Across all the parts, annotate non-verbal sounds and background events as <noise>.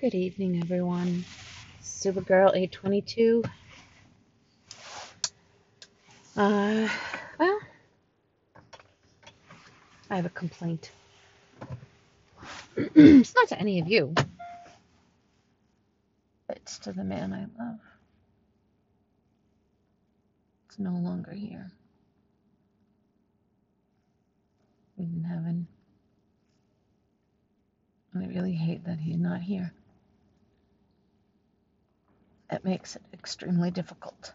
Good evening, everyone. Supergirl 822. Uh, well, I have a complaint. <clears throat> it's not to any of you, it's to the man I love. It's no longer here. He's in heaven. And I really hate that he's not here. It makes it extremely difficult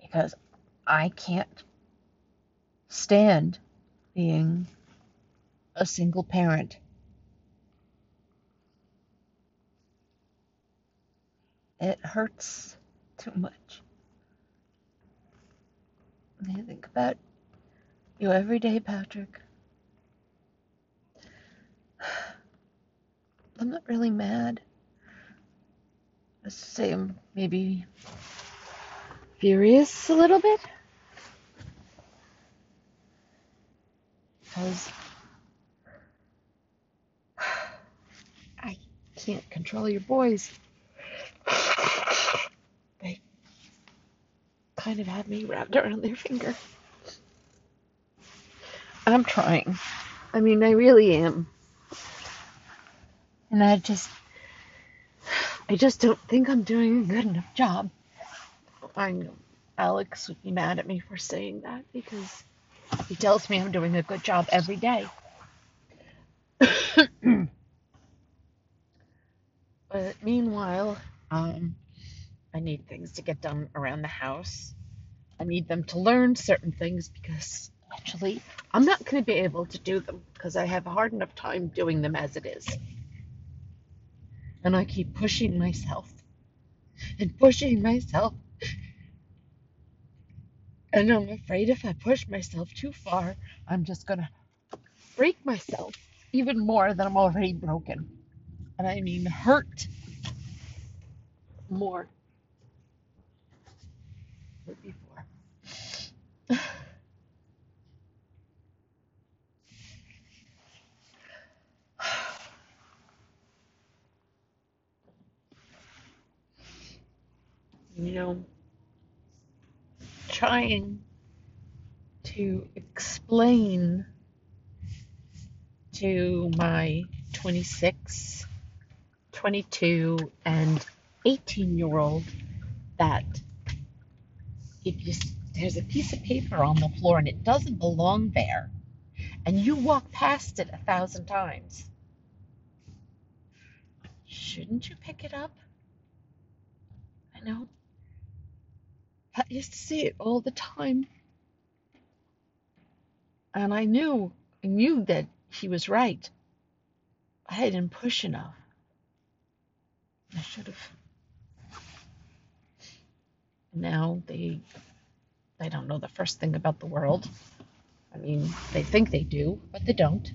because I can't stand being a single parent. It hurts too much. I think about you every day, Patrick. <sighs> I'm not really mad. Let's say I'm maybe furious a little bit because I can't control your boys. They kind of have me wrapped around their finger. I'm trying. I mean, I really am. And I just, I just don't think I'm doing a good enough job. I know Alex would be mad at me for saying that because he tells me I'm doing a good job every day. <coughs> but meanwhile, um, I need things to get done around the house. I need them to learn certain things because actually I'm not going to be able to do them because I have a hard enough time doing them as it is. And I keep pushing myself and pushing myself. And I'm afraid if I push myself too far, I'm just going to break myself even more than I'm already broken. And I mean, hurt more before. You know, trying to explain to my 26, 22, and 18 year old that if you there's a piece of paper on the floor and it doesn't belong there, and you walk past it a thousand times, shouldn't you pick it up? I know. I used to see it all the time, and I knew, knew that he was right. I didn't push enough. I should have. Now they they don't know the first thing about the world. I mean, they think they do, but they don't.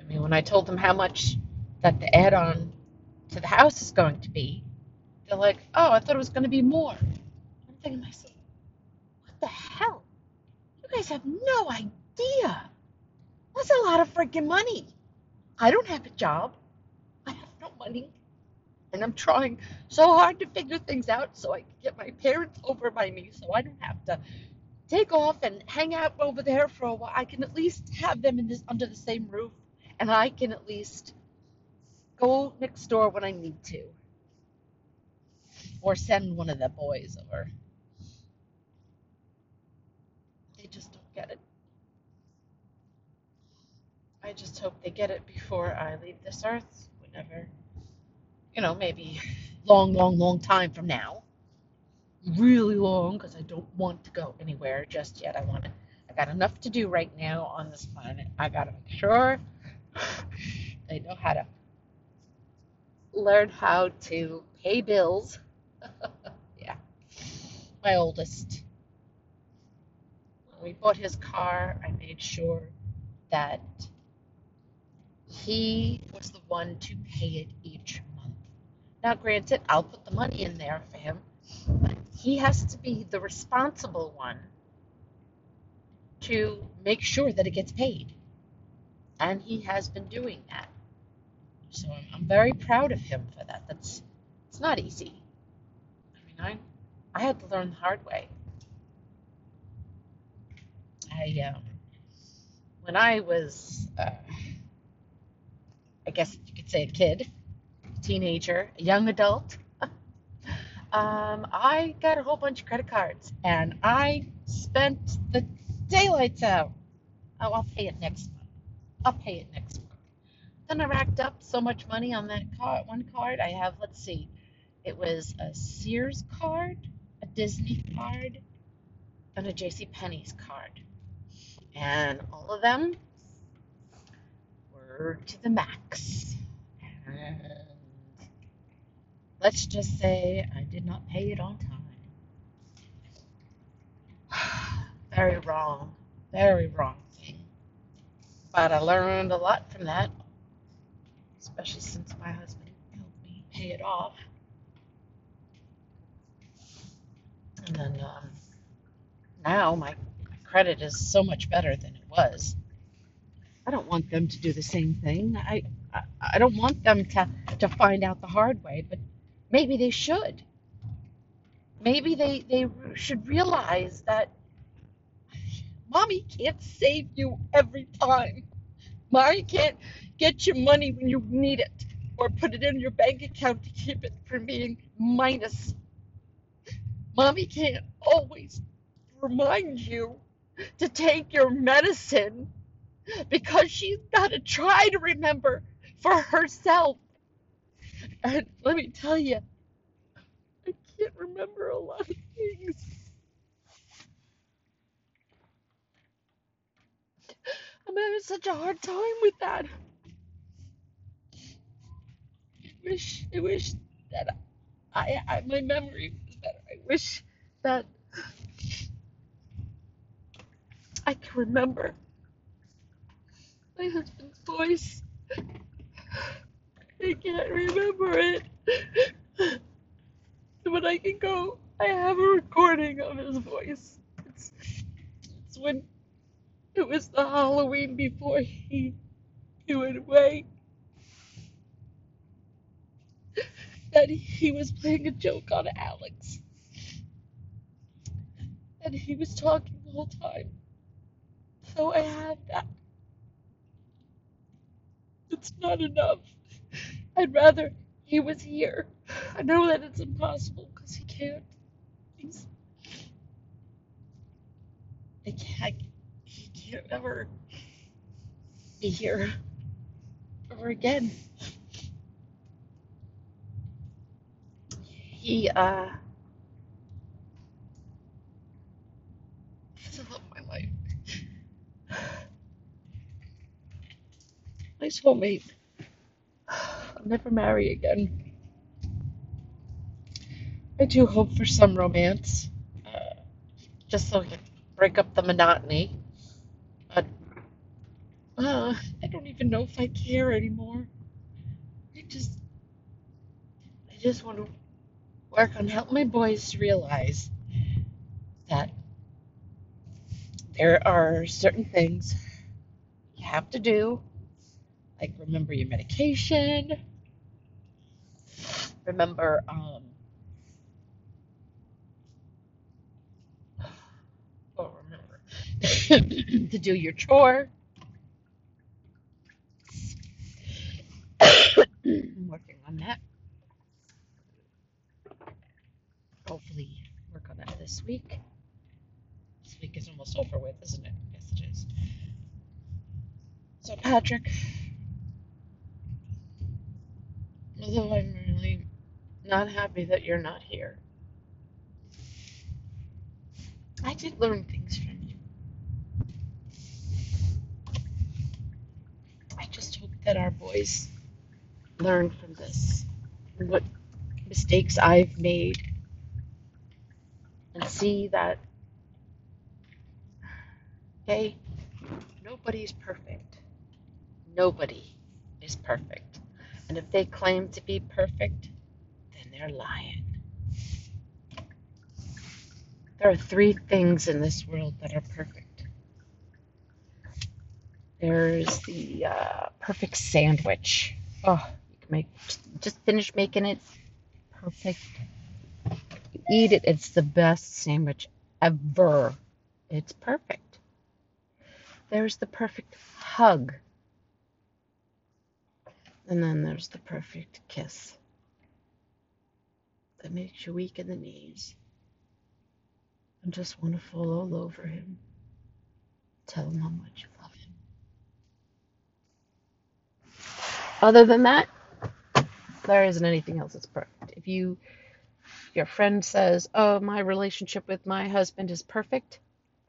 I mean, when I told them how much that the add-on to the house is going to be, they're like, "Oh, I thought it was going to be more." Thinking to myself, "What the hell? You guys have no idea. That's a lot of freaking money. I don't have a job. I have no money. And I'm trying so hard to figure things out so I can get my parents over by me so I don't have to take off and hang out over there for a while. I can at least have them in this under the same roof and I can at least go next door when I need to or send one of the boys over. They just don't get it. I just hope they get it before I leave this earth, whenever, you know, maybe long, long, long time from now. Really long, because I don't want to go anywhere just yet. I want to, I got enough to do right now on this planet. I got to make sure <sighs> they know how to learn how to pay bills. <laughs> yeah, my oldest. We bought his car, I made sure that he was the one to pay it each month. Now, granted, I'll put the money in there for him, but he has to be the responsible one to make sure that it gets paid. And he has been doing that. So I'm, I'm very proud of him for that. That's it's not easy. I mean, I I had to learn the hard way. I um, when I was, uh, I guess you could say a kid, teenager, a young adult. <laughs> Um, I got a whole bunch of credit cards and I spent the daylights out. Oh, I'll pay it next month. I'll pay it next month. Then I racked up so much money on that card, one card. I have, let's see, it was a Sears card, a Disney card, and a J.C. Penney's card. And all of them were to the max. And let's just say I did not pay it on time. <sighs> Very wrong. Very wrong thing. But I learned a lot from that, especially since my husband helped me pay it off. And then um, now my, my credit is so much better than it was. I don't want them to do the same thing. I, I, I don't want them to, to find out the hard way, but maybe they should. Maybe they, they should realize that mommy can't save you every time. Mommy can't get you money when you need it or put it in your bank account to keep it from being minus. Mommy can't always remind you to take your medicine because she's got to try to remember for herself. And let me tell you, I can't remember a lot of things. I'm having such a hard time with that. I wish, I wish that I, I my memory was better. I wish that I can remember my husband's voice. I can't remember it. But I can go, I have a recording of his voice. It's, it's when it was the Halloween before he, he went away. That he was playing a joke on Alex. And he was talking the whole time. So I have that. It's not enough. I'd rather he was here. I know that it's impossible because he can't. He's. I can't. He can't ever be here ever again. He, uh. He's the love of my life. My soulmate. I'll never marry again. I do hope for some romance, uh, just so I can break up the monotony. But uh, I don't even know if I care anymore. I just, I just want to work on helping my boys realize that there are certain things you have to do, like remember your medication, remember um, oh remember <laughs> to do your chore. I'm <coughs> working on that. Hopefully, work on that this week. This week is almost over with, isn't it? Yes, it is. So, Patrick, although I'm really not happy that you're not here, I did learn things from you. I just hope that our boys learn from this what mistakes I've made and see that, hey, nobody's perfect. Nobody is perfect. And if they claim to be perfect, then they're lying. There are three things in this world that are perfect. There's the uh, perfect sandwich. Oh, you can Make just finish making it perfect. Eat it. It's the best sandwich ever. It's perfect. There's the perfect hug. And then there's the perfect kiss that makes you weak in the knees and just want to fall all over him. Tell him how much you love him. Other than that, there isn't anything else that's perfect. If you your friend says, "Oh, my relationship with my husband is perfect,"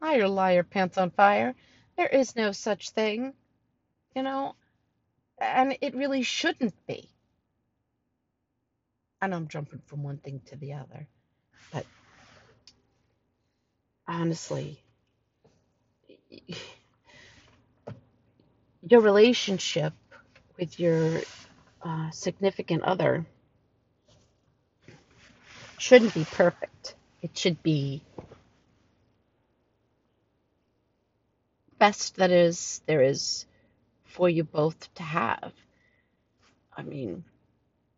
liar, liar, pants on fire. There is no such thing, you know, and it really shouldn't be. I know I'm jumping from one thing to the other, but honestly, your relationship with your uh, significant other shouldn't be perfect. It should be best that is there is for you both to have. I mean,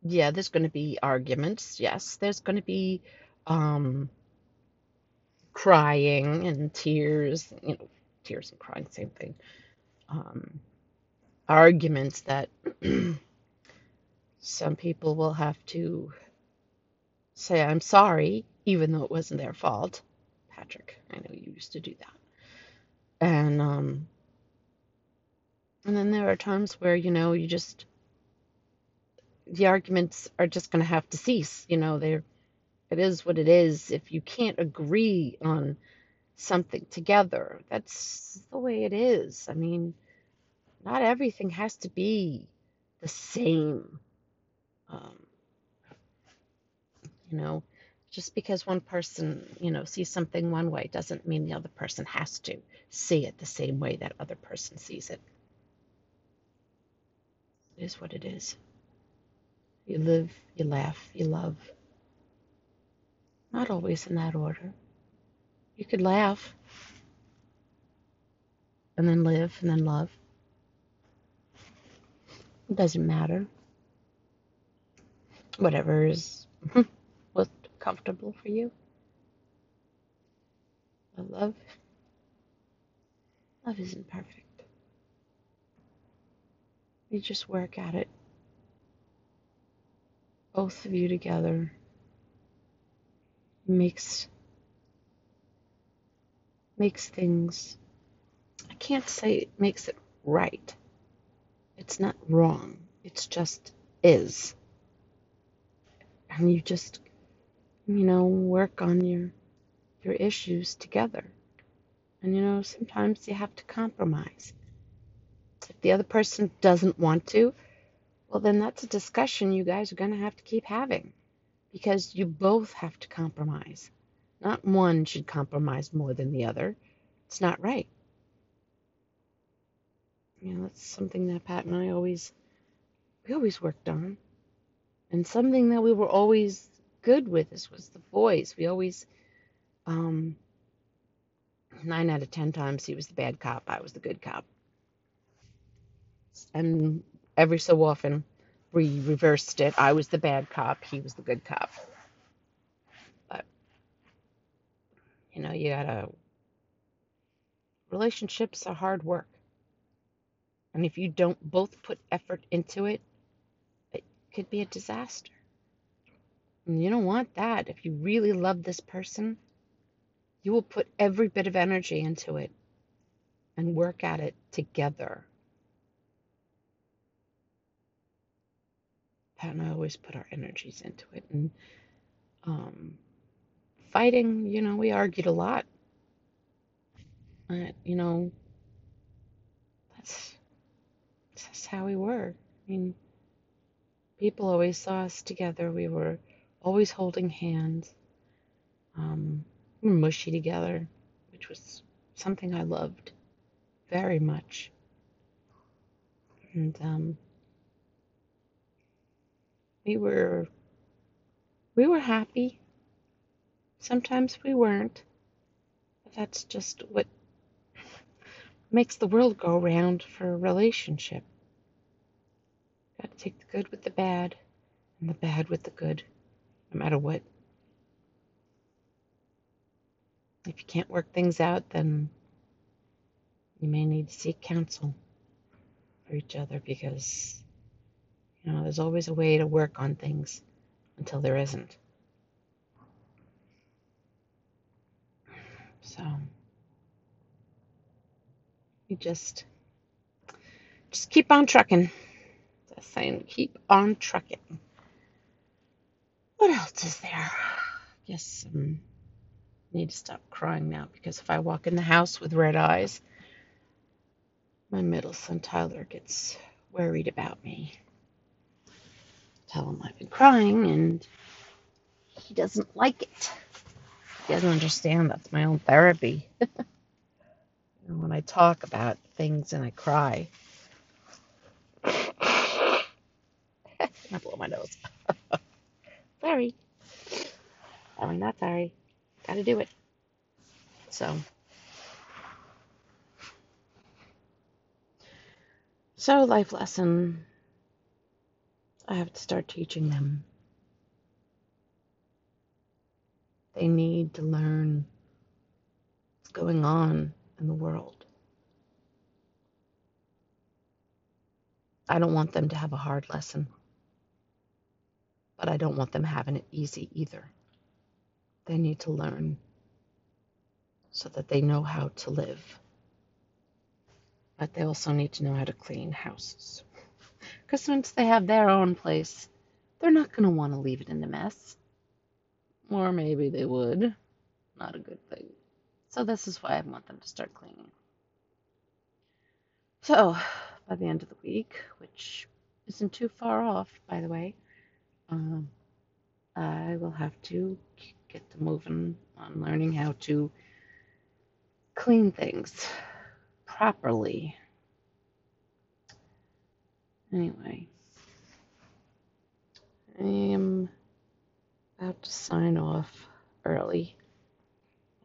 yeah, there's going to be arguments. Yes, there's going to be um, crying and tears. You know, tears and crying, same thing. Um, arguments that <clears throat> some people will have to say, I'm sorry, even though it wasn't their fault. Patrick, I know you used to do that. And, um, and then there are times where, you know, you just, the arguments are just going to have to cease. You know, they're, it is what it is. If you can't agree on something together, that's the way it is. I mean, not everything has to be the same. Um, you know, just because one person, you know, sees something one way doesn't mean the other person has to see it the same way that other person sees it. It is what it is. You live, you laugh, you love. Not always in that order. You could laugh and then live and then love. It doesn't matter. Whatever is <laughs> most comfortable for you. Love, love isn't perfect. You just work at it. Both of you together makes makes things I can't say it makes it right. It's not wrong. It's just is. And you just you know work on your your issues together. And you know sometimes you have to compromise. If the other person doesn't want to, well then that's a discussion you guys are going to have to keep having because you both have to compromise. Not one should compromise more than the other. It's not right. You know, that's something that Pat and I always we always worked on. And something that we were always good with this was the voice. We always um nine out of ten times he was the bad cop, I was the good cop. And every so often we reversed it. I was the bad cop, he was the good cop. But you know, you gotta relationships are hard work. And if you don't both put effort into it, it could be a disaster. And you don't want that. If you really love this person, you will put every bit of energy into it and work at it together. Pat and I always put our energies into it. And um, fighting, you know, we argued a lot. Uh, you know, that's, that's how we were. I mean, people always saw us together. We were always holding hands. Um, we were mushy together, which was something I loved very much. And um, we were we were happy. Sometimes we weren't. But that's just what makes the world go round for a relationship. Got to take the good with the bad and the bad with the good, no matter what. If you can't work things out, then you may need to seek counsel for each other because, you know, there's always a way to work on things until there isn't. So, you just just keep on trucking. Just saying, keep on trucking. What else is there? Yes, um, need to stop crying now because if I walk in the house with red eyes, my middle son Tyler gets worried about me. Tell him I've been crying and he doesn't like it. He doesn't understand that's my own therapy. <laughs> and when I talk about things and I cry, <laughs> I blow my nose. <laughs> sorry. I'm not sorry. Gotta do it. So. So, life lesson. I have to start teaching them. They need to learn what's going on in the world. I don't want them to have a hard lesson, but I don't want them having it easy either. They need to learn so that they know how to live. But they also need to know how to clean houses. Because once they have their own place, they're not going to want to leave it in a mess. Or maybe they would. Not a good thing. So this is why I want them to start cleaning. So, by the end of the week, which isn't too far off, by the way, um, I will have to get to moving on learning how to clean things properly. Anyway, I am about to sign off early.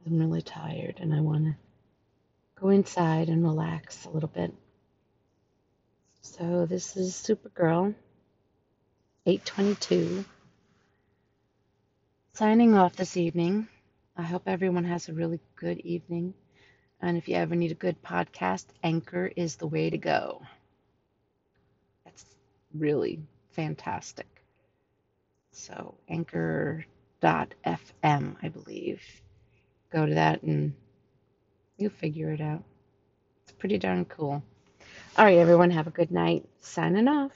I'm really tired and I want to go inside and relax a little bit. So this is Supergirl 822 signing off this evening. I hope everyone has a really good evening. And if you ever need a good podcast, Anchor is the way to go. Really fantastic. So, anchor.fm, I believe. Go to that and you'll figure it out. It's pretty darn cool. All right, everyone, have a good night. Signing off.